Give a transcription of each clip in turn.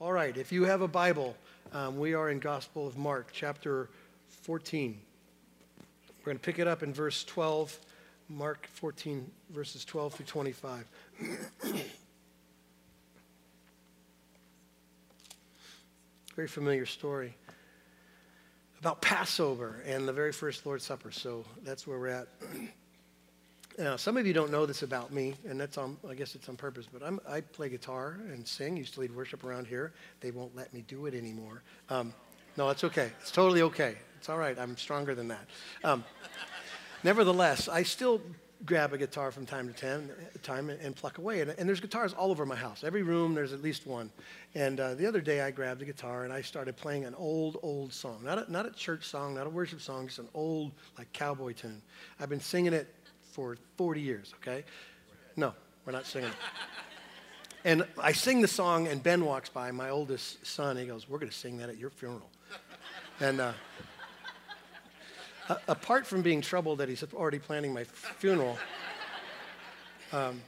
All right, if you have a Bible, um, we are in Gospel of Mark, chapter 14. We're going to pick it up in verse 12, Mark 14, verses 12 through 25. Very familiar story about Passover and the very first Lord's Supper. So that's where we're at. Now, some of you don't know this about me, and that's on, I guess it's on purpose, but I'm, I play guitar and sing. Used to lead worship around here. They won't let me do it anymore. Um, no, it's okay. It's totally okay. It's all right. I'm stronger than that. Um, nevertheless, I still grab a guitar from time to time, time and, pluck away. And, and, there's guitars all over my house. Every room, there's at least one. And uh, the other day, I grabbed a guitar and I started playing an old, old song. Not a, not a church song, not a worship song, just an old, like, cowboy tune. I've been singing it for 40 years, okay? No, we're not singing. And I sing the song, and Ben walks by, my oldest son. He goes, We're going to sing that at your funeral. And uh, apart from being troubled that he's already planning my funeral, um,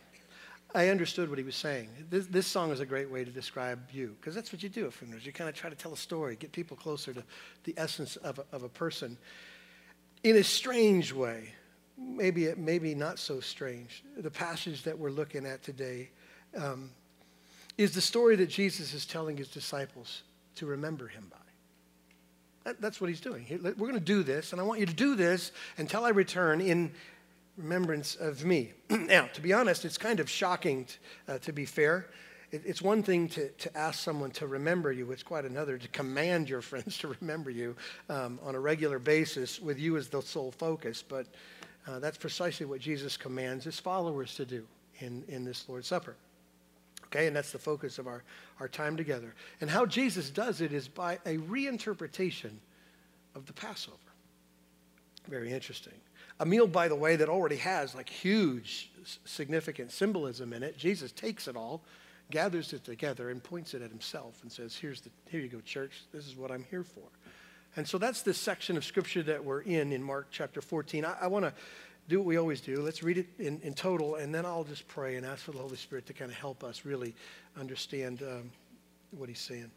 I understood what he was saying. This, this, song is a great way to describe you, because that's what you do at funerals. You kind of try to tell a story, get people closer to the essence of a, of a person. In a strange way, maybe, it maybe not so strange. The passage that we're looking at today um, is the story that Jesus is telling his disciples to remember him by. That, that's what he's doing. We're going to do this, and I want you to do this until I return in remembrance of me. now, to be honest, it's kind of shocking, uh, to be fair. It, it's one thing to, to ask someone to remember you, it's quite another to command your friends to remember you um, on a regular basis with you as the sole focus. But uh, that's precisely what Jesus commands his followers to do in, in this Lord's Supper. Okay, and that's the focus of our, our time together. And how Jesus does it is by a reinterpretation of the Passover. Very interesting. A meal, by the way, that already has like huge significant symbolism in it. Jesus takes it all, gathers it together, and points it at himself and says, Here's the, Here you go, church. This is what I'm here for. And so that's this section of scripture that we're in in Mark chapter 14. I, I want to do what we always do. Let's read it in, in total, and then I'll just pray and ask for the Holy Spirit to kind of help us really understand um, what he's saying.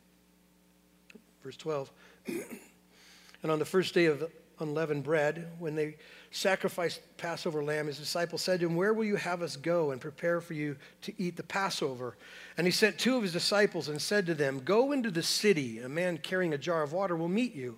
Verse 12. and on the first day of unleavened bread, when they sacrificed Passover lamb, his disciples said to him, Where will you have us go and prepare for you to eat the Passover? And he sent two of his disciples and said to them, Go into the city. A man carrying a jar of water will meet you.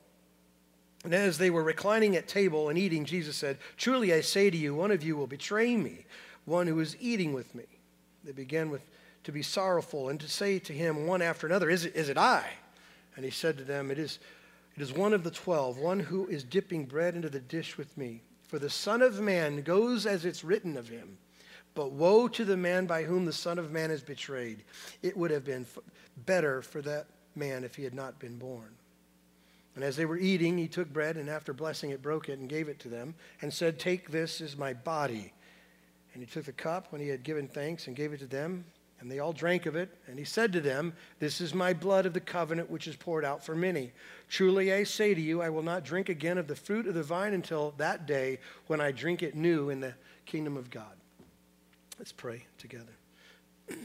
And as they were reclining at table and eating, Jesus said, Truly I say to you, one of you will betray me one who is eating with me. They began with to be sorrowful and to say to him one after another, Is it, is it I? And he said to them, it is, it is one of the twelve, one who is dipping bread into the dish with me. For the Son of Man goes as it's written of him. But woe to the man by whom the Son of Man is betrayed. It would have been better for that man if he had not been born. And as they were eating, he took bread and after blessing it, broke it and gave it to them and said, Take this as my body. And he took the cup when he had given thanks and gave it to them, and they all drank of it. And he said to them, This is my blood of the covenant, which is poured out for many. Truly I say to you, I will not drink again of the fruit of the vine until that day when I drink it new in the kingdom of God. Let's pray together.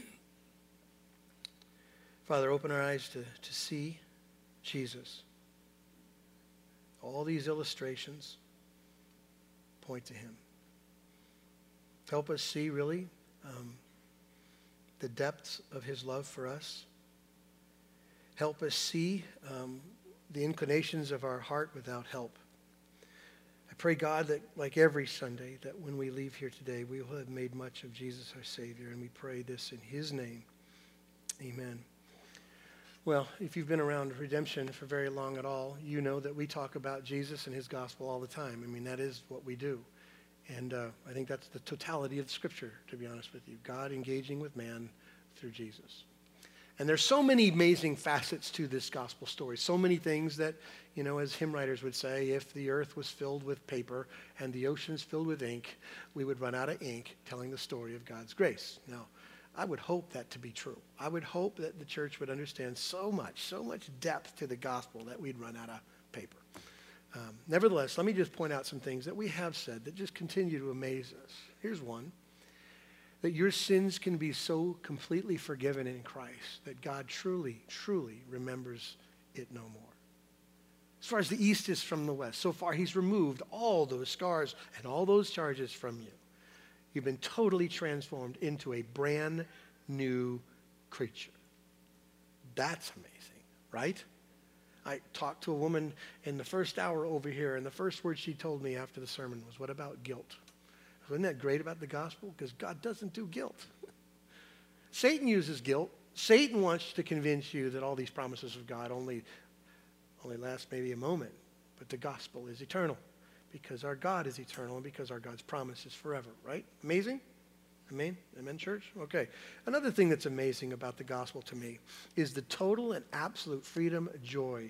Father, open our eyes to, to see Jesus. All these illustrations point to him. Help us see really um, the depths of his love for us. Help us see um, the inclinations of our heart without help. I pray, God, that like every Sunday, that when we leave here today, we will have made much of Jesus our Savior. And we pray this in his name. Amen. Well, if you've been around redemption for very long at all, you know that we talk about Jesus and his gospel all the time. I mean, that is what we do. And uh, I think that's the totality of Scripture, to be honest with you. God engaging with man through Jesus. And there's so many amazing facets to this gospel story. So many things that, you know, as hymn writers would say, if the earth was filled with paper and the oceans filled with ink, we would run out of ink telling the story of God's grace. Now, I would hope that to be true. I would hope that the church would understand so much, so much depth to the gospel that we'd run out of paper. Um, nevertheless, let me just point out some things that we have said that just continue to amaze us. Here's one that your sins can be so completely forgiven in Christ that God truly, truly remembers it no more. As far as the east is from the west, so far he's removed all those scars and all those charges from you. You've been totally transformed into a brand new creature. That's amazing, right? I talked to a woman in the first hour over here, and the first word she told me after the sermon was, What about guilt? Isn't that great about the gospel? Because God doesn't do guilt. Satan uses guilt. Satan wants to convince you that all these promises of God only, only last maybe a moment. But the gospel is eternal because our God is eternal and because our God's promise is forever, right? Amazing? Amen? Amen, church? Okay. Another thing that's amazing about the gospel to me is the total and absolute freedom, joy,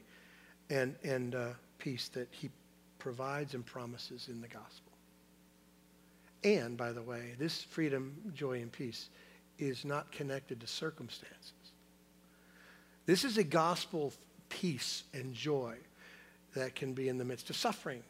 and, and uh, peace that he provides and promises in the gospel. And, by the way, this freedom, joy, and peace is not connected to circumstances. This is a gospel peace and joy that can be in the midst of suffering,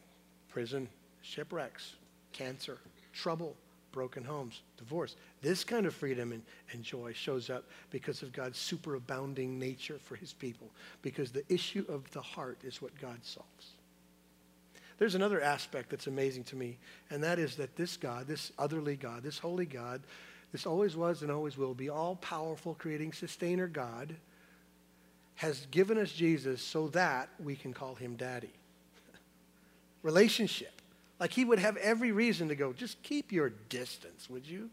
prison, shipwrecks, cancer, trouble, broken homes, divorce. This kind of freedom and, and joy shows up because of God's superabounding nature for his people, because the issue of the heart is what God solves. There's another aspect that's amazing to me, and that is that this God, this otherly God, this holy God, this always was and always will be all powerful, creating sustainer God, has given us Jesus so that we can call him daddy. Relationship. Like he would have every reason to go, just keep your distance, would you?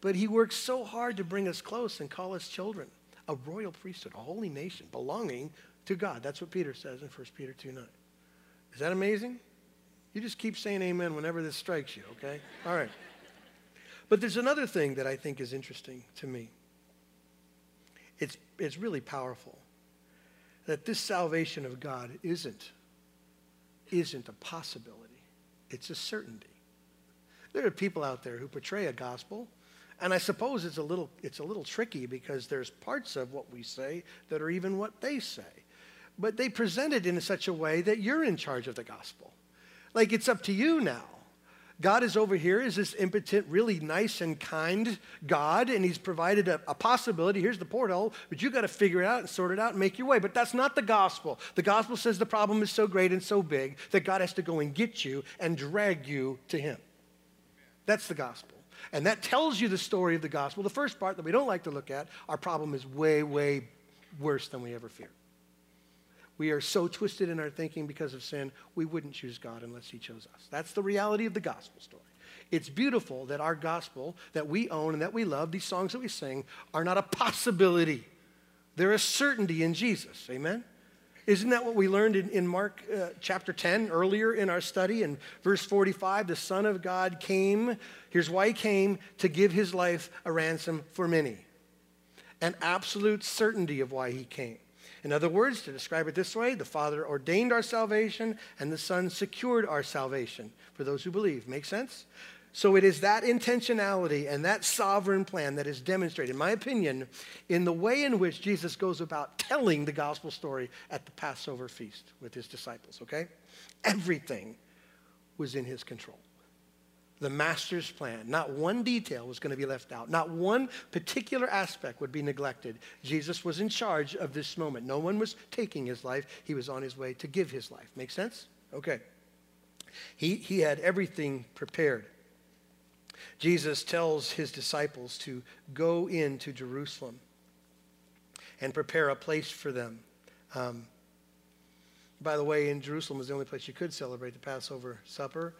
But he works so hard to bring us close and call us children, a royal priesthood, a holy nation belonging to God. That's what Peter says in 1 Peter 2 9. Is that amazing? You just keep saying amen whenever this strikes you, okay? All right. But there's another thing that I think is interesting to me. It's, it's really powerful that this salvation of God isn't, isn't a possibility, it's a certainty. There are people out there who portray a gospel, and I suppose it's a little, it's a little tricky because there's parts of what we say that are even what they say but they present it in such a way that you're in charge of the gospel. Like it's up to you now. God is over here is this impotent, really nice and kind God, and He's provided a, a possibility. Here's the portal, but you got to figure it out and sort it out and make your way. But that's not the gospel. The gospel says the problem is so great and so big that God has to go and get you and drag you to Him. That's the gospel. And that tells you the story of the gospel. The first part that we don't like to look at, our problem is way, way worse than we ever feared. We are so twisted in our thinking because of sin, we wouldn't choose God unless He chose us. That's the reality of the gospel story. It's beautiful that our gospel that we own and that we love, these songs that we sing, are not a possibility. They're a certainty in Jesus. Amen? Isn't that what we learned in, in Mark uh, chapter 10 earlier in our study? In verse 45, the Son of God came. Here's why he came to give his life a ransom for many. An absolute certainty of why he came. In other words, to describe it this way, the Father ordained our salvation and the Son secured our salvation for those who believe. Make sense? So it is that intentionality and that sovereign plan that is demonstrated, in my opinion, in the way in which Jesus goes about telling the gospel story at the Passover feast with his disciples, okay? Everything was in his control the master's plan. Not one detail was going to be left out. Not one particular aspect would be neglected. Jesus was in charge of this moment. No one was taking his life. He was on his way to give his life. Make sense? Okay. He, he had everything prepared. Jesus tells his disciples to go into Jerusalem and prepare a place for them. Um, by the way, in Jerusalem was the only place you could celebrate the Passover supper.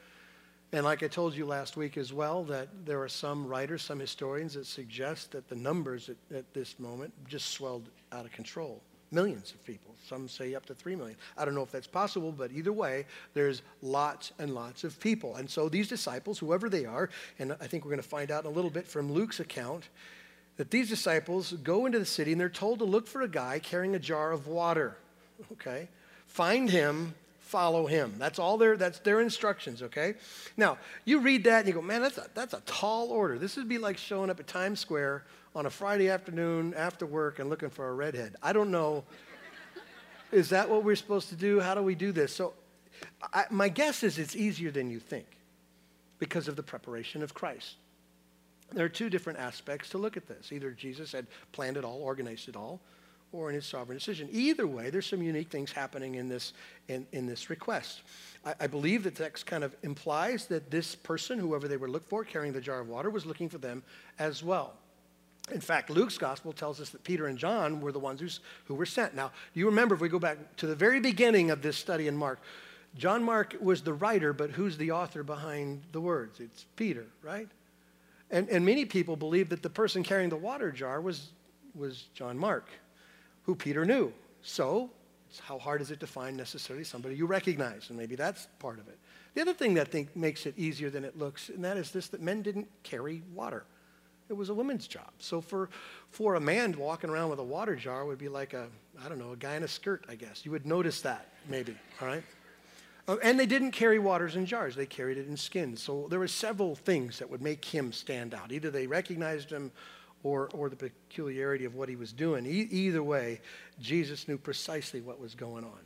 And like I told you last week as well, that there are some writers, some historians that suggest that the numbers at, at, this moment just swelled out of control. Millions of people. Some say up to three million. I don't know if that's possible, but either way, there's lots and lots of people. And so these disciples, whoever they are, and I think we're going to find out in a little bit from Luke's account, that these disciples go into the city and they're told to look for a guy carrying a jar of water. Okay? Find him, follow him. That's all their that's their instructions, okay? Now, you read that and you go, man, that's a that's a tall order. This would be like showing up at Times Square on a Friday afternoon after work and looking for a redhead. I don't know. is that what we're supposed to do? How do we do this? So I, my guess is it's easier than you think because of the preparation of Christ. There are two different aspects to look at this. Either Jesus had planned it all, organized it all, or in his sovereign decision. Either way, there's some unique things happening in this, in, in this request. I, I believe the text kind of implies that this person, whoever they were looking for, carrying the jar of water, was looking for them as well. In fact, Luke's gospel tells us that Peter and John were the ones who's, who were sent. Now, you remember if we go back to the very beginning of this study in Mark, John Mark was the writer, but who's the author behind the words? It's Peter, right? And, and many people believe that the person carrying the water jar was, was John Mark, who Peter knew. So, how hard is it to find necessarily somebody you recognize? And maybe that's part of it. The other thing that I think makes it easier than it looks, and that is this that men didn't carry water. It was a woman's job. So for, for a man walking around with a water jar would be like a, I don't know, a guy in a skirt, I guess. You would notice that, maybe, all right? Uh, and they didn't carry waters in jars, they carried it in skins. So there were several things that would make him stand out. Either they recognized him or, or the peculiarity of what he was doing. E- either way, Jesus knew precisely what was going on,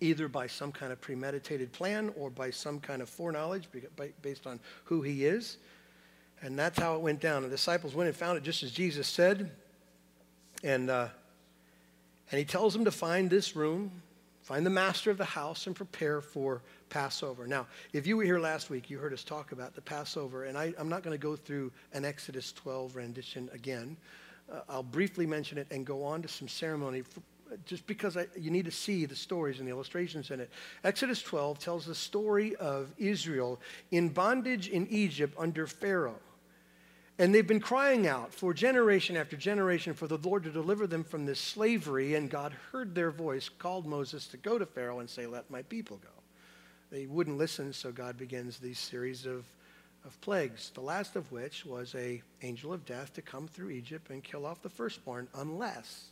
either by some kind of premeditated plan or by some kind of foreknowledge based on who he is. And that's how it went down. The disciples went and found it just as Jesus said. And, uh, and he tells them to find this room Find the master of the house and prepare for Passover. Now, if you were here last week, you heard us talk about the Passover, and I, am not going to go through an Exodus 12 rendition again. Uh, I'll briefly mention it and go on to some ceremony for, just because I, you need to see the stories and the illustrations in it. Exodus 12 tells the story of Israel in bondage in Egypt under Pharaoh. And they've been crying out for generation after generation for the Lord to deliver them from this slavery. And God heard their voice, called Moses to go to Pharaoh and say, Let my people go. They wouldn't listen, so God begins these series of, of plagues, the last of which was a angel of death to come through Egypt and kill off the firstborn unless,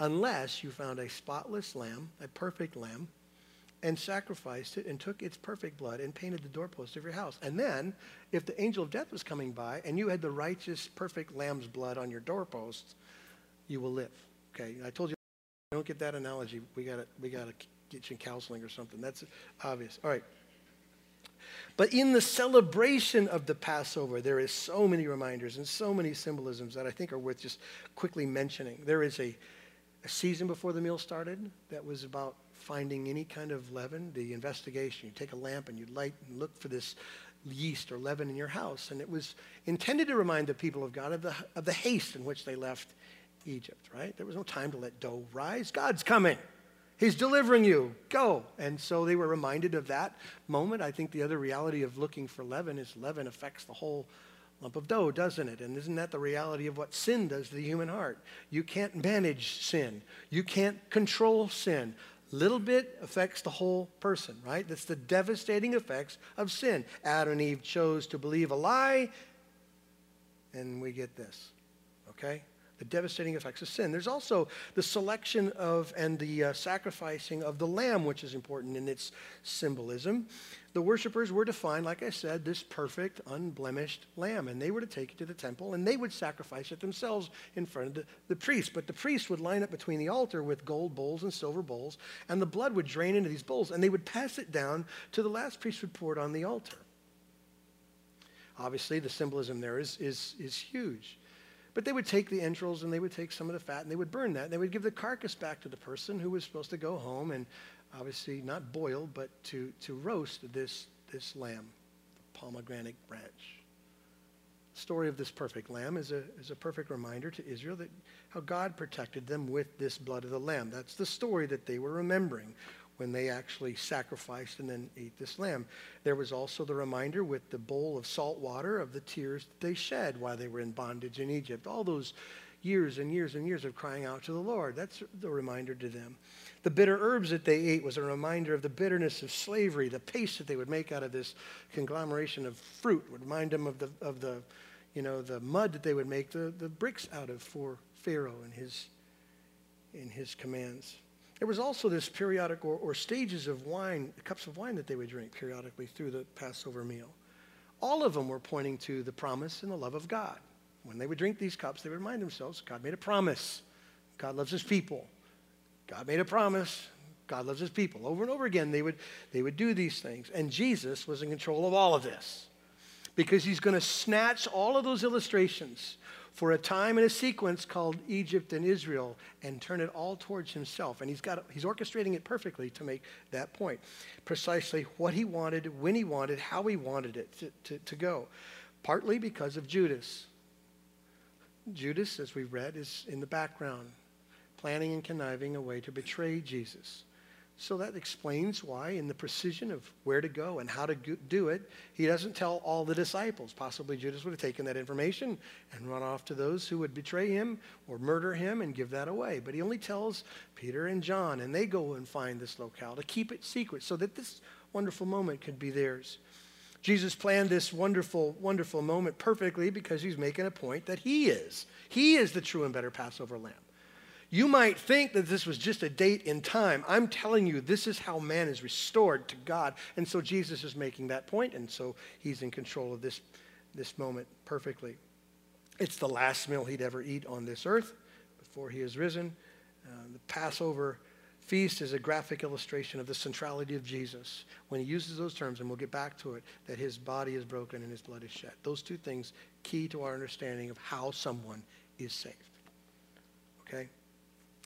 unless you found a spotless lamb, a perfect lamb, and sacrificed it and took its perfect blood and painted the doorpost of your house. And then, if the angel of death was coming by and you had the righteous, perfect lamb's blood on your doorpost, you will live. Okay, I told you, don't get that analogy. We got we to get you in counseling or something. That's obvious. All right. But in the celebration of the Passover, there is so many reminders and so many symbolisms that I think are worth just quickly mentioning. There is a, a season before the meal started that was about finding any kind of leaven, the investigation. You take a lamp and you light and look for this yeast or leaven in your house. And it was intended to remind the people of God of the, of the haste in which they left Egypt, right? There was no time to let dough rise. God's coming. He's delivering you. Go. And so they were reminded of that moment. I think the other reality of looking for leaven is leaven affects the whole lump of dough, doesn't it? And isn't that the reality of what sin does to the human heart? You can't manage sin. You can't control sin. Little bit affects the whole person, right? That's the devastating effects of sin. Adam and Eve chose to believe a lie, and we get this, okay? The devastating effects of sin. There's also the selection of and the uh, sacrificing of the lamb, which is important in its symbolism the worshipers were to find, like I said, this perfect, unblemished lamb, and they were to take it to the temple, and they would sacrifice it themselves in front of the, the priest. But the priest would line up between the altar with gold bowls and silver bowls, and the blood would drain into these bowls, and they would pass it down to the last priest would pour it on the altar. Obviously, the symbolism there is, is, is huge. But they would take the entrails and they would take some of the fat and they would burn that. And they would give the carcass back to the person who was supposed to go home and obviously not boil, but to, to roast this, this lamb, the pomegranate branch. The story of this perfect lamb is a, is a perfect reminder to Israel that how God protected them with this blood of the lamb. That's the story that they were remembering when they actually sacrificed and then ate this lamb. There was also the reminder with the bowl of salt water of the tears that they shed while they were in bondage in Egypt. All those years and years and years of crying out to the Lord. That's the reminder to them. The bitter herbs that they ate was a reminder of the bitterness of slavery. The paste that they would make out of this conglomeration of fruit would remind them of the, of the you know, the mud that they would make the, the bricks out of for Pharaoh and his, in his commands. There was also this periodic or, or stages of wine, cups of wine that they would drink periodically through the Passover meal. All of them were pointing to the promise and the love of God. When they would drink these cups, they would remind themselves God made a promise. God loves his people. God made a promise. God loves his people. Over and over again, they would, they would do these things. And Jesus was in control of all of this because he's going to snatch all of those illustrations for a time and a sequence called Egypt and Israel and turn it all towards himself. And he's, got, he's orchestrating it perfectly to make that point. Precisely what he wanted, when he wanted, how he wanted it to, to, to go. Partly because of Judas. Judas, as we've read, is in the background, planning and conniving a way to betray Jesus. So that explains why, in the precision of where to go and how to do it, he doesn't tell all the disciples. Possibly Judas would have taken that information and run off to those who would betray him or murder him and give that away. But he only tells Peter and John, and they go and find this locale to keep it secret so that this wonderful moment could be theirs. Jesus planned this wonderful, wonderful moment perfectly because he's making a point that he is. He is the true and better Passover lamb. You might think that this was just a date in time. I'm telling you, this is how man is restored to God. And so Jesus is making that point, and so he's in control of this, this moment perfectly. It's the last meal he'd ever eat on this earth before he is risen. Uh, the Passover feast is a graphic illustration of the centrality of Jesus. When he uses those terms, and we'll get back to it, that his body is broken and his blood is shed. Those two things key to our understanding of how someone is saved. Okay?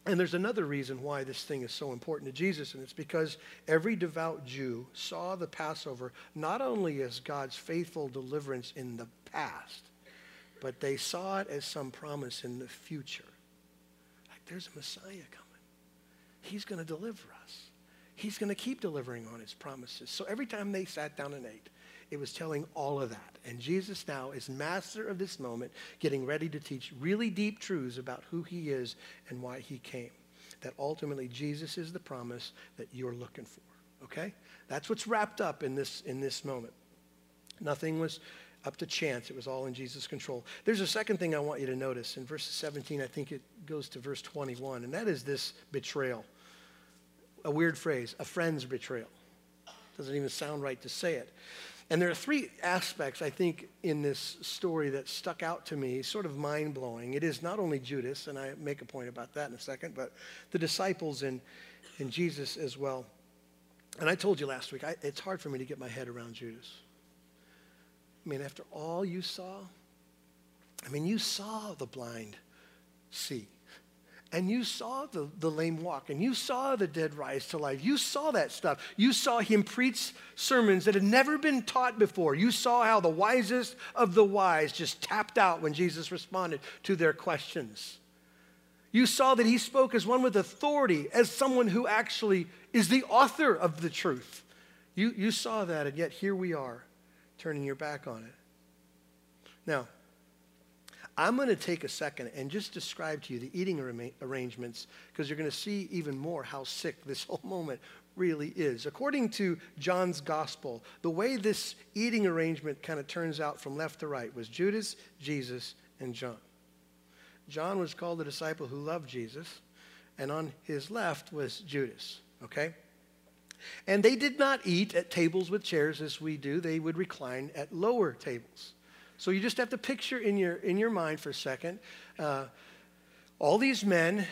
And there's another reason why this thing is so important to Jesus, and it's because every devout Jew saw the Passover not only as God's faithful deliverance in the past, but they saw it as some promise in the future. Like there's a Messiah coming, He's going to deliver us. He's going to keep delivering on His promises. So every time they sat down and ate, it was telling all of that. And Jesus now is master of this moment, getting ready to teach really deep truths about who he is and why he came. That ultimately Jesus is the promise that you're looking for. Okay? That's what's wrapped up in this, in this moment. Nothing was up to chance. It was all in Jesus' control. There's a second thing I want you to notice. In verse 17, I think it goes to verse 21, and that is this betrayal. A weird phrase, a friend's betrayal. Doesn't even sound right to say it. And there are three aspects, I think, in this story that stuck out to me, sort of mind blowing. It is not only Judas, and I make a point about that in a second, but the disciples and, and Jesus as well. And I told you last week, I, it's hard for me to get my head around Judas. I mean, after all you saw, I mean, you saw the blind see and you saw the, the lame walk, and you saw the dead rise to life. You saw that stuff. You saw him preach sermons that had never been taught before. You saw how the wisest of the wise just tapped out when Jesus responded to their questions. You saw that he spoke as one with authority, as someone who actually is the author of the truth. You, you saw that, and yet here we are, turning your back on it. Now, I'm going to take a second and just describe to you the eating arrangements because you're going to see even more how sick this whole moment really is. According to John's gospel, the way this eating arrangement kind of turns out from left to right was Judas, Jesus, and John. John was called the disciple who loved Jesus, and on his left was Judas, okay? And they did not eat at tables with chairs as we do, they would recline at lower tables. So you just have to picture in your, in your mind for a second uh, all these men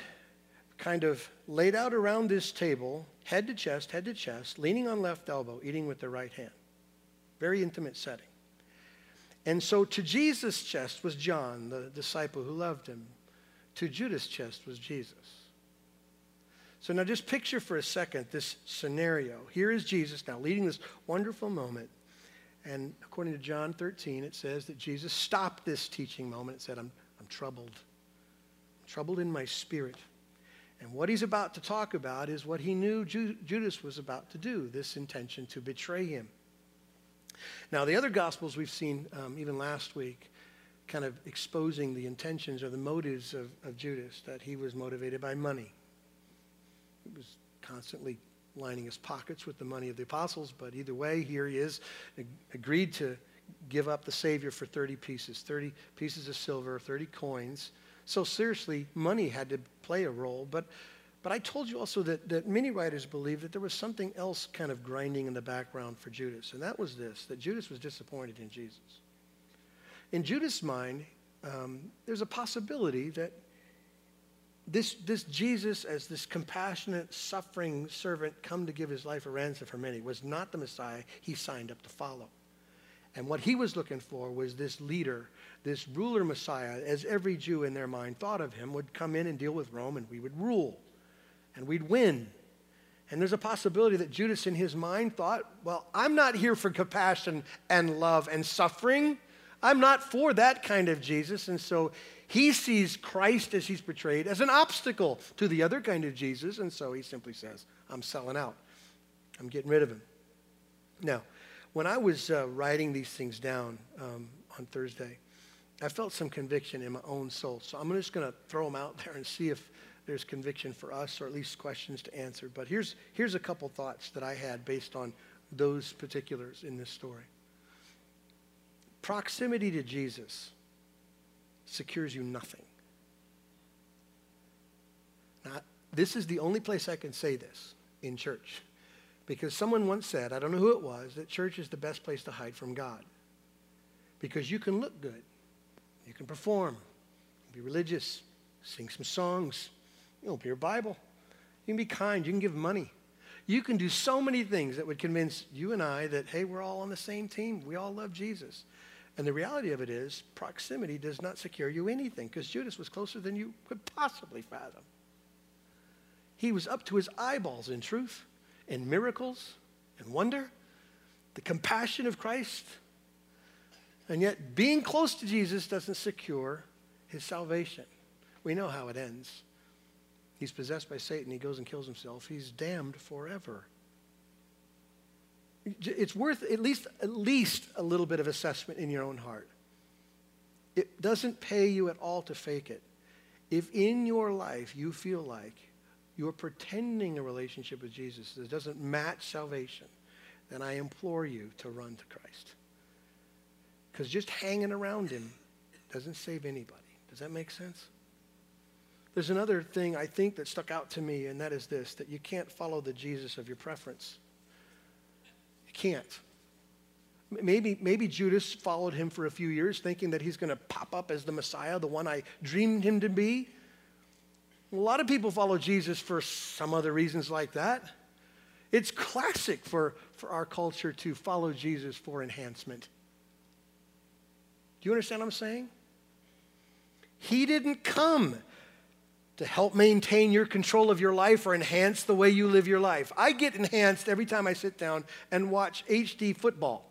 kind of laid out around this table, head to chest, head to chest, leaning on left elbow, eating with the right hand. Very intimate setting. And so to Jesus' chest was John, the disciple who loved him. To Judas' chest was Jesus. So now just picture for a second this scenario. Here is Jesus now leading this wonderful moment. And according to John 13, it says that Jesus stopped this teaching moment and said, I'm, I'm troubled. I'm troubled in my spirit. And what he's about to talk about is what he knew Ju- Judas was about to do this intention to betray him. Now, the other Gospels we've seen, um, even last week, kind of exposing the intentions or the motives of, of Judas, that he was motivated by money. He was constantly lining his pockets with the money of the apostles, but either way, here he is, agreed to give up the Savior for 30 pieces, 30 pieces of silver, 30 coins. So seriously, money had to play a role. But, but I told you also that, that many writers believe that there was something else kind of grinding in the background for Judas. And that was this, that Judas was disappointed in Jesus. In Judas' mind, um, there's a possibility that this, this Jesus, as this compassionate, suffering servant come to give his life a ransom for many, was not the Messiah he signed up to follow. And what he was looking for was this leader, this ruler Messiah, as every Jew in their mind thought of him, would come in and deal with Rome and we would rule and we'd win. And there's a possibility that Judas, in his mind, thought, well, I'm not here for compassion and love and suffering. I'm not for that kind of Jesus. And so he sees Christ as he's portrayed as an obstacle to the other kind of Jesus. And so he simply says, I'm selling out, I'm getting rid of him. Now, when I was uh, writing these things down um, on Thursday, I felt some conviction in my own soul. So I'm just going to throw them out there and see if there's conviction for us or at least questions to answer. But here's, here's a couple thoughts that I had based on those particulars in this story. Proximity to Jesus secures you nothing. Now, this is the only place I can say this in church. Because someone once said, I don't know who it was, that church is the best place to hide from God. Because you can look good, you can perform, be religious, sing some songs, you open your Bible, you can be kind, you can give money. You can do so many things that would convince you and I that, hey, we're all on the same team. We all love Jesus. And the reality of it is, proximity does not secure you anything because Judas was closer than you could possibly fathom. He was up to his eyeballs in truth and miracles and wonder, the compassion of Christ. And yet, being close to Jesus doesn't secure his salvation. We know how it ends. He's possessed by Satan. He goes and kills himself. He's damned forever. It's worth at least, at least a little bit of assessment in your own heart. It doesn't pay you at all to fake it. If in your life you feel like you're pretending a relationship with Jesus that doesn't match salvation, then I implore you to run to Christ. Because just hanging around him doesn't save anybody. Does that make sense? There's another thing I think that stuck out to me, and that is this that you can't follow the Jesus of your preference. Can't. Maybe, maybe Judas followed him for a few years, thinking that he's going to pop up as the Messiah, the one I dreamed him to be. A lot of people follow Jesus for some other reasons like that. It's classic for, for our culture to follow Jesus for enhancement. Do you understand what I'm saying? He didn't come to help maintain your control of your life or enhance the way you live your life. I get enhanced every time I sit down and watch HD football.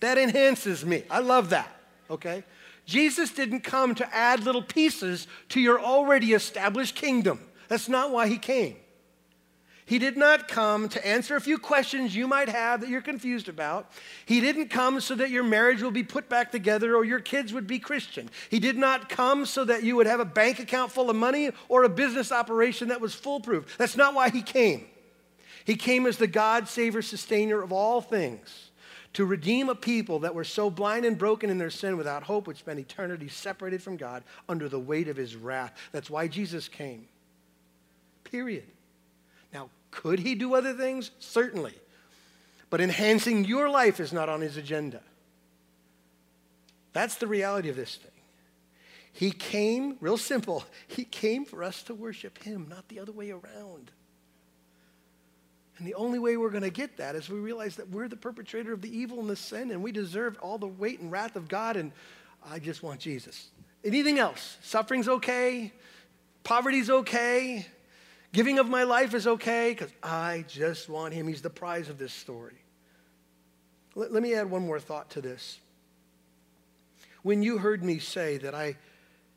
That enhances me. I love that, okay? Jesus didn't come to add little pieces to your already established kingdom. That's not why he came. He did not come to answer a few questions you might have that you're confused about. He didn't come so that your marriage will be put back together or your kids would be Christian. He did not come so that you would have a bank account full of money or a business operation that was foolproof. That's not why he came. He came as the God, Savior, Sustainer of all things to redeem a people that were so blind and broken in their sin without hope would spend eternity separated from God under the weight of his wrath. That's why Jesus came. Period. Now, could he do other things? Certainly. But enhancing your life is not on his agenda. That's the reality of this thing. He came, real simple, he came for us to worship him, not the other way around. And the only way we're going to get that is we realize that we're the perpetrator of the evil and the sin, and we deserve all the weight and wrath of God, and I just want Jesus. Anything else? Suffering's okay, poverty's okay, giving of my life is okay, because I just want Him. He's the prize of this story. Let, let me add one more thought to this. When you heard me say that I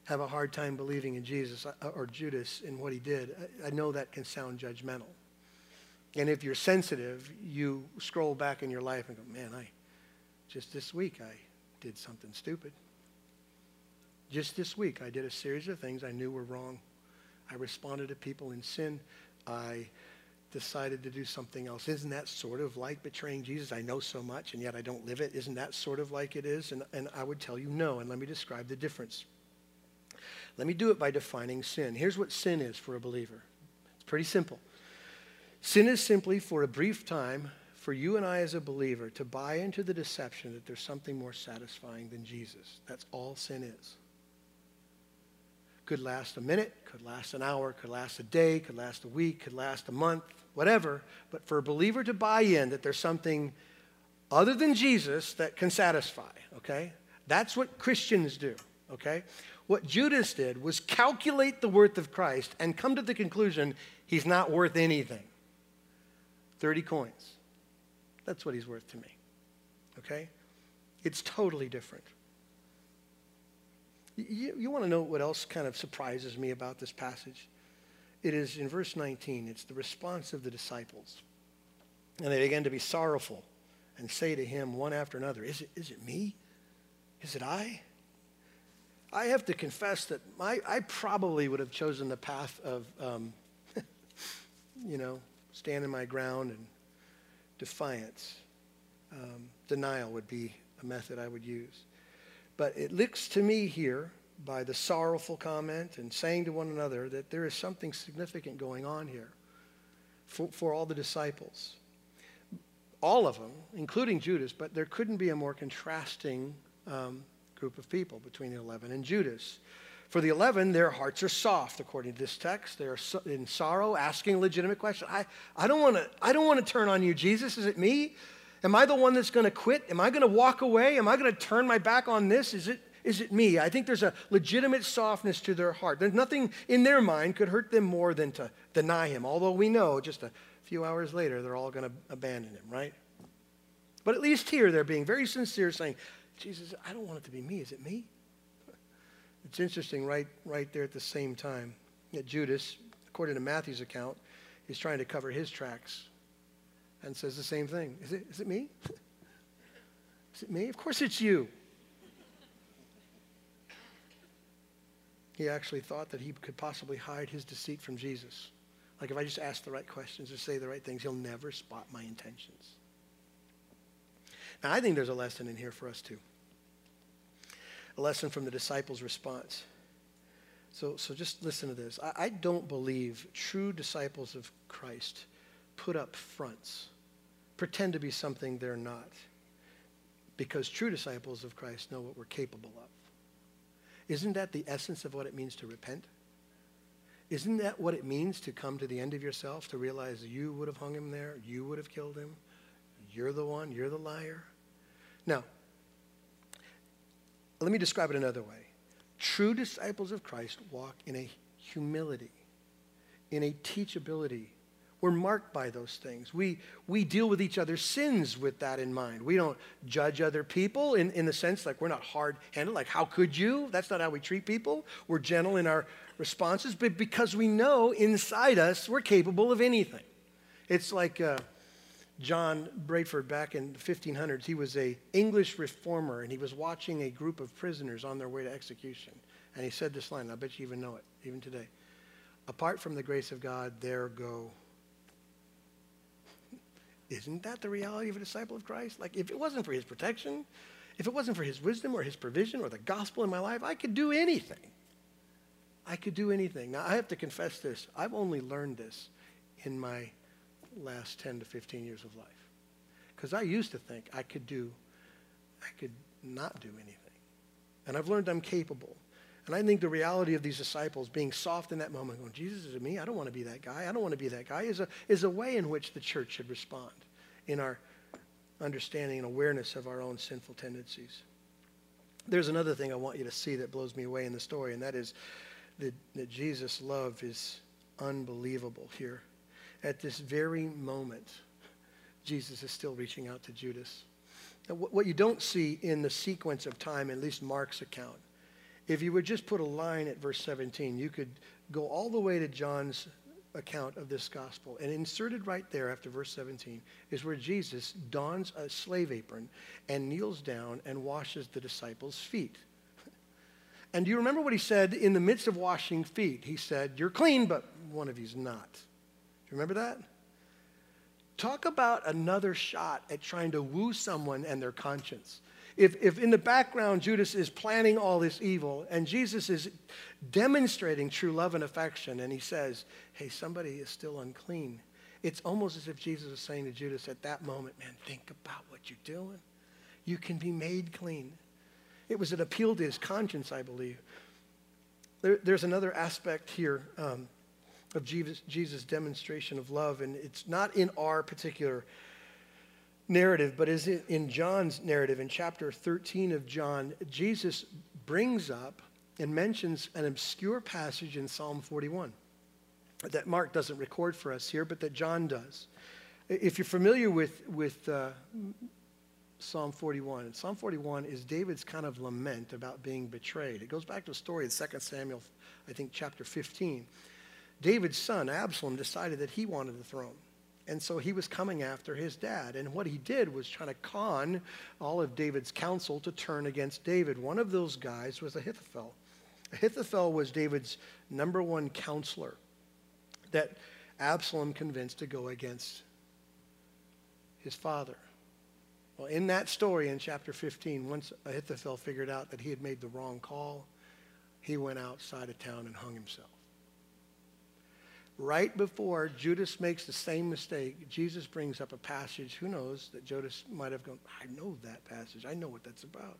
have a hard time believing in Jesus uh, or Judas in what he did, I, I know that can sound judgmental. And if you're sensitive, you scroll back in your life and go, man, I just this week I did something stupid. Just this week I did a series of things I knew were wrong. I responded to people in sin. I decided to do something else. Isn't that sort of like betraying Jesus? I know so much and yet I don't live it. Isn't that sort of like it is? And, and I would tell you no, and let me describe the difference. Let me do it by defining sin. Here's what sin is for a believer it's pretty simple. Sin is simply for a brief time for you and I as a believer to buy into the deception that there's something more satisfying than Jesus. That's all sin is. Could last a minute, could last an hour, could last a day, could last a week, could last a month, whatever. But for a believer to buy in that there's something other than Jesus that can satisfy, okay? That's what Christians do, okay? What Judas did was calculate the worth of Christ and come to the conclusion he's not worth anything. 30 coins. That's what he's worth to me. Okay? It's totally different. You, you want to know what else kind of surprises me about this passage? It is in verse 19, it's the response of the disciples. And they begin to be sorrowful and say to him one after another, Is it, is it me? Is it I? I have to confess that my, I probably would have chosen the path of, um, you know, standing my ground and defiance. Um, denial would be a method I would use. But it looks to me here, by the sorrowful comment and saying to one another, that there is something significant going on here for, for all the disciples. All of them, including Judas, but there couldn't be a more contrasting um, group of people between the 11 and Judas. For the 11, their hearts are soft, according to this text. They're in sorrow, asking legitimate questions. I, I don't want to I don't want to turn on you, Jesus. Is it me? Am I the one that's going to quit? Am I going to walk away? Am I going to turn my back on this? Is it, is it me? I think there's a legitimate softness to their heart. There's nothing in their mind could hurt them more than to deny him, although we know just a few hours later they're all going to abandon him, right? But at least here they're being very sincere, saying, Jesus, I don't want it to be me. Is it me? It's interesting, right, right there at the same time, that Judas, according to Matthew's account, is trying to cover his tracks and says the same thing. Is it, is it me? Is it me? Of course it's you. He actually thought that he could possibly hide his deceit from Jesus. Like if I just ask the right questions or say the right things, he'll never spot my intentions. Now, I think there's a lesson in here for us too. A lesson from the disciples' response. So, so just listen to this. I, I don't believe true disciples of Christ put up fronts, pretend to be something they're not. Because true disciples of Christ know what we're capable of. Isn't that the essence of what it means to repent? Isn't that what it means to come to the end of yourself, to realize you would have hung him there, you would have killed him, you're the one, you're the liar? Now, let me describe it another way. True disciples of Christ walk in a humility, in a teachability, we're marked by those things. We, we deal with each other's sins with that in mind. We don't judge other people in, in the sense like we're not hard handed, like, how could you? That's not how we treat people. We're gentle in our responses, but because we know inside us we're capable of anything. It's like uh, John Bradford back in the 1500s. He was a English reformer, and he was watching a group of prisoners on their way to execution. And he said this line, I bet you even know it, even today. Apart from the grace of God, there go isn't that the reality of a disciple of Christ? Like, if it wasn't for his protection, if it wasn't for his wisdom or his provision or the gospel in my life, I could do anything. I could do anything. Now, I have to confess this. I've only learned this in my last 10 to 15 years of life. Because I used to think I could do, I could not do anything. And I've learned I'm capable. And I think the reality of these disciples being soft in that moment, going, Jesus is me, I don't want to be that guy, I don't want to be that guy, is a, is a way in which the church should respond in our understanding and awareness of our own sinful tendencies. There's another thing I want you to see that blows me away in the story, and that is that, that Jesus' love is unbelievable here. At this very moment, Jesus is still reaching out to Judas. Now, what you don't see in the sequence of time, at least Mark's account, if you would just put a line at verse 17, you could go all the way to John's account of this gospel. And inserted right there after verse 17 is where Jesus dons a slave apron and kneels down and washes the disciples' feet. And do you remember what he said in the midst of washing feet? He said, You're clean, but one of you's not. Do you remember that? talk about another shot at trying to woo someone and their conscience. If, if in the background Judas is planning all this evil and Jesus is demonstrating true love and affection and he says, hey, somebody is still unclean, it's almost as if Jesus is saying to Judas at that moment, man, think about what you're doing. You can be made clean. It was an appeal to his conscience, I believe. There, there's another aspect here um, of Jesus, Jesus' demonstration of love, and it's not in our particular narrative, but is in John's narrative in chapter 13 of John. Jesus brings up and mentions an obscure passage in Psalm 41 that Mark doesn't record for us here, but that John does. If you're familiar with, with uh, Psalm 41, Psalm 41 is David's kind of lament about being betrayed. It goes back to a story in 2 Samuel, I think, chapter 15. David's son, Absalom, decided that he wanted the throne. And so he was coming after his dad. And what he did was trying to con all of David's counsel to turn against David. One of those guys was Ahithophel. Ahithophel was David's number one counselor that Absalom convinced to go against his father. Well, in that story in chapter 15, once Ahithophel figured out that he had made the wrong call, he went outside of town and hung himself. Right before Judas makes the same mistake, Jesus brings up a passage. Who knows that Judas might have gone, I know that passage. I know what that's about.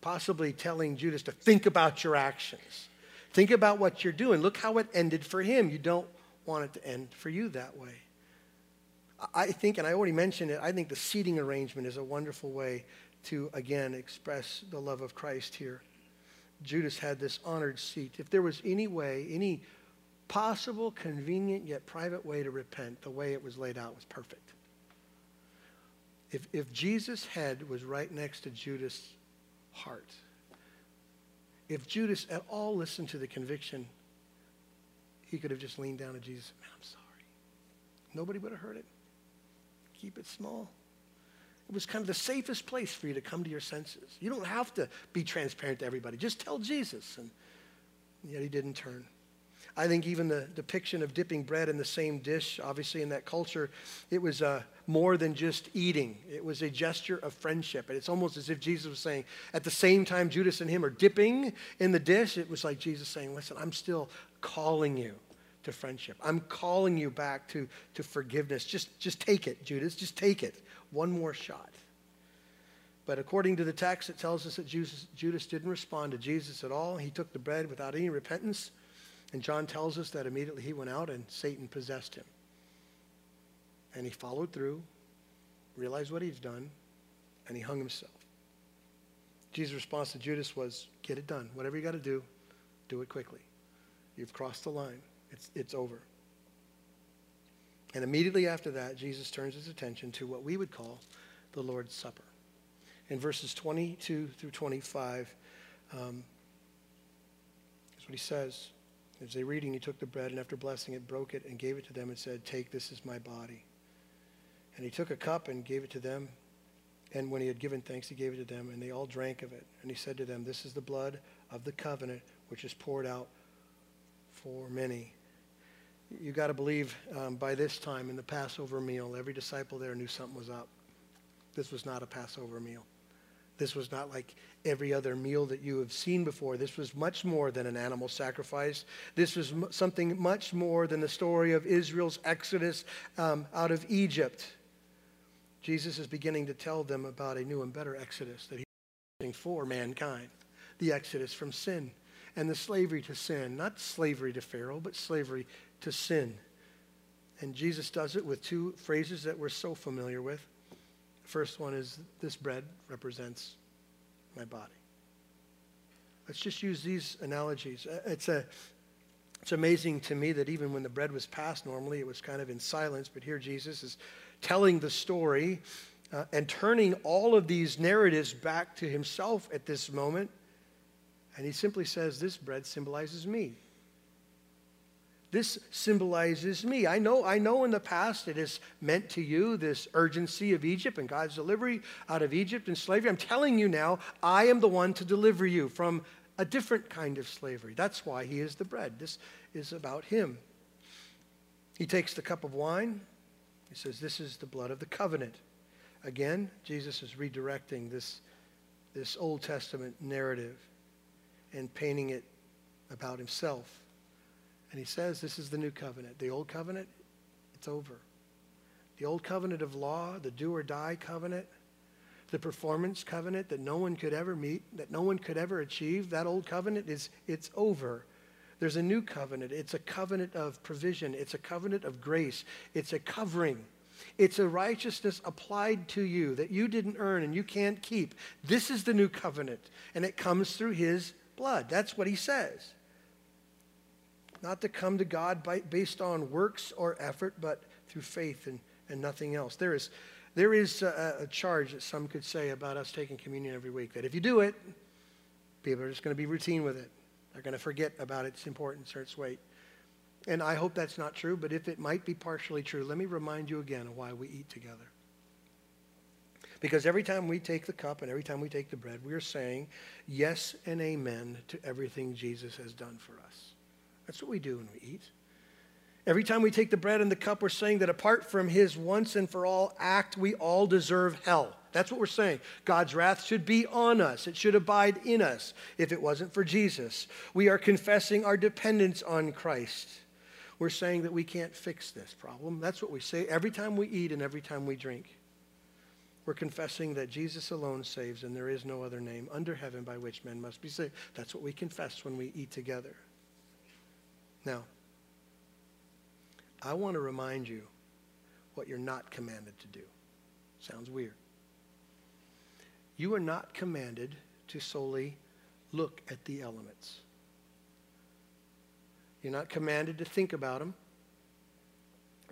Possibly telling Judas to think about your actions. Think about what you're doing. Look how it ended for him. You don't want it to end for you that way. I think, and I already mentioned it, I think the seating arrangement is a wonderful way to, again, express the love of Christ here. Judas had this honored seat. If there was any way, any possible, convenient, yet private way to repent, the way it was laid out was perfect. If, if Jesus' head was right next to Judas' heart, if Judas at all listened to the conviction he could have just leaned down to Jesus. Man, I'm sorry. Nobody would have heard it. Keep it small. It was kind of the safest place for you to come to your senses. You don't have to be transparent to everybody. Just tell Jesus. And yet he didn't turn. I think even the depiction of dipping bread in the same dish, obviously in that culture, it was uh, more than just eating. It was a gesture of friendship. And it's almost as if Jesus was saying, at the same time Judas and him are dipping in the dish, it was like Jesus saying, listen, I'm still calling you to friendship. I'm calling you back to, to forgiveness. Just, just take it, Judas. Just take it. One more shot. But according to the text, it tells us that Judas, Judas didn't respond to Jesus at all. He took the bread without any repentance. And John tells us that immediately he went out and Satan possessed him. And he followed through, realized what he's done, and he hung himself. Jesus' response to Judas was, Get it done. Whatever you got to do, do it quickly. You've crossed the line, it's, it's over. And immediately after that, Jesus turns his attention to what we would call the Lord's Supper. In verses 22 through 25, um, what he says. As they reading, he took the bread and after blessing it, broke it and gave it to them and said, Take, this is my body. And he took a cup and gave it to them. And when he had given thanks, he gave it to them, and they all drank of it. And he said to them, This is the blood of the covenant, which is poured out for many. You got to believe um, by this time in the Passover meal, every disciple there knew something was up. This was not a Passover meal. This was not like every other meal that you have seen before. This was much more than an animal sacrifice. This was m- something much more than the story of Israel's exodus um, out of Egypt. Jesus is beginning to tell them about a new and better exodus that he's for mankind the exodus from sin and the slavery to sin. Not slavery to Pharaoh, but slavery to sin. And Jesus does it with two phrases that we're so familiar with. First one is this bread represents my body. Let's just use these analogies. Uh, it's, a, it's amazing to me that even when the bread was passed, normally it was kind of in silence, but here Jesus is telling the story uh, and turning all of these narratives back to himself at this moment. And he simply says, This bread symbolizes me. This symbolizes me. I know, I know in the past it has meant to you this urgency of Egypt and God's delivery out of Egypt and slavery. I'm telling you now, I am the one to deliver you from a different kind of slavery. That's why he is the bread. This is about him. He takes the cup of wine He says, This is the blood of the covenant. Again, Jesus is redirecting this, this Old Testament narrative and painting it about himself. And he says, This is the new covenant. The old covenant, it's over. The old covenant of law, the do or die covenant, the performance covenant that no one could ever meet, that no one could ever achieve, that old covenant is it's over. There's a new covenant. It's a covenant of provision. It's a covenant of grace. It's a covering. It's a righteousness applied to you that you didn't earn and you can't keep. This is the new covenant, and it comes through his blood. That's what he says. Not to come to God by, based on works or effort, but through faith and, and nothing else. There is, there is a, a charge that some could say about us taking communion every week that if you do it, people are just going to be routine with it. They're going to forget about its importance or its weight. And I hope that's not true, but if it might be partially true, let me remind you again of why we eat together. Because every time we take the cup and every time we take the bread, we are saying yes and amen to everything Jesus has done for us. That's what we do when we eat. Every time we take the bread and the cup, we're saying that apart from his once and for all act, we all deserve hell. That's what we're saying. God's wrath should be on us, it should abide in us if it wasn't for Jesus. We are confessing our dependence on Christ. We're saying that we can't fix this problem. That's what we say every time we eat and every time we drink. We're confessing that Jesus alone saves and there is no other name under heaven by which men must be saved. That's what we confess when we eat together. Now, I want to remind you what you're not commanded to do. Sounds weird. You are not commanded to solely look at the elements. You're not commanded to think about them.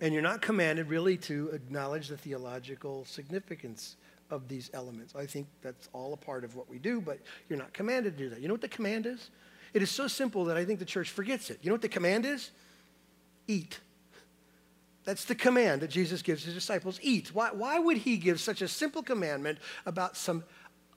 And you're not commanded really to acknowledge the theological significance of these elements. I think that's all a part of what we do, but you're not commanded to do that. You know what the command is? It is so simple that I think the church forgets it. You know what the command is? Eat. That's the command that Jesus gives his disciples eat. Why, why would he give such a simple commandment about some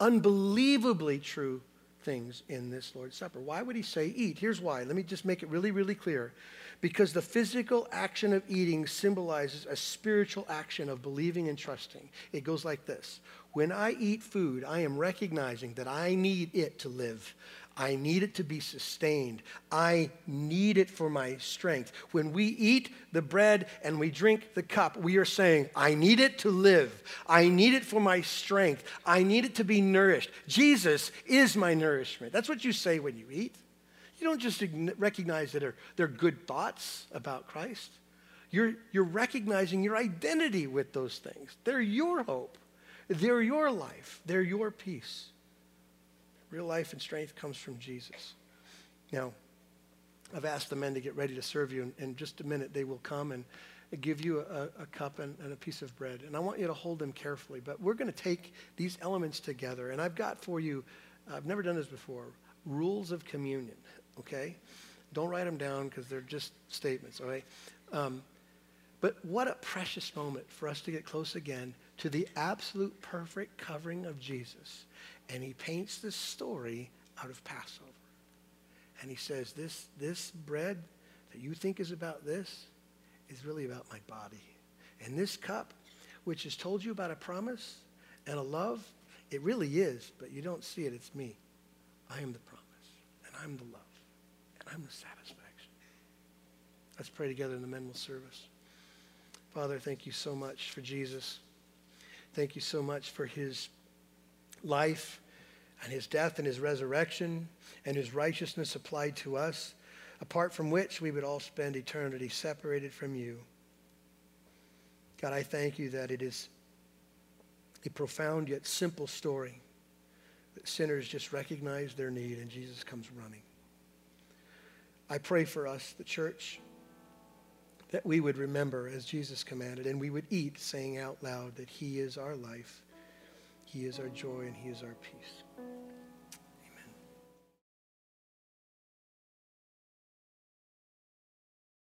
unbelievably true things in this Lord's Supper? Why would he say eat? Here's why. Let me just make it really, really clear. Because the physical action of eating symbolizes a spiritual action of believing and trusting. It goes like this When I eat food, I am recognizing that I need it to live. I need it to be sustained. I need it for my strength. When we eat the bread and we drink the cup, we are saying, I need it to live. I need it for my strength. I need it to be nourished. Jesus is my nourishment. That's what you say when you eat. You don't just recognize that they're, good thoughts about Christ. You're, you're recognizing your identity with those things. They're your hope. They're your life. They're your peace. Real life and strength comes from Jesus. Now, I've asked the men to get ready to serve you. In, in just a minute, they will come and give you a, a cup and, and, a piece of bread. And I want you to hold them carefully. But we're going to take these elements together. And I've got for you, I've never done this before, rules of communion, okay? Don't write them down because they're just statements, all right? Um, but what a precious moment for us to get close again to the absolute perfect covering of Jesus and he paints this story out of Passover. And he says, this, this bread that you think is about this is really about my body. And this cup, which has told you about a promise and a love, it really is, but you don't see it. It's me. I am the promise, and I'm the love, and I'm the satisfaction. Let's pray together, and the men will serve us. Father, thank you so much for Jesus. Thank you so much for his life and his death and his resurrection and his righteousness applied to us, apart from which we would all spend eternity separated from you. God, I thank you that it is a profound yet simple story that sinners just recognize their need and Jesus comes running. I pray for us, the church, that we would remember as Jesus commanded and we would eat saying out loud that he is our life he is our joy and He is our peace.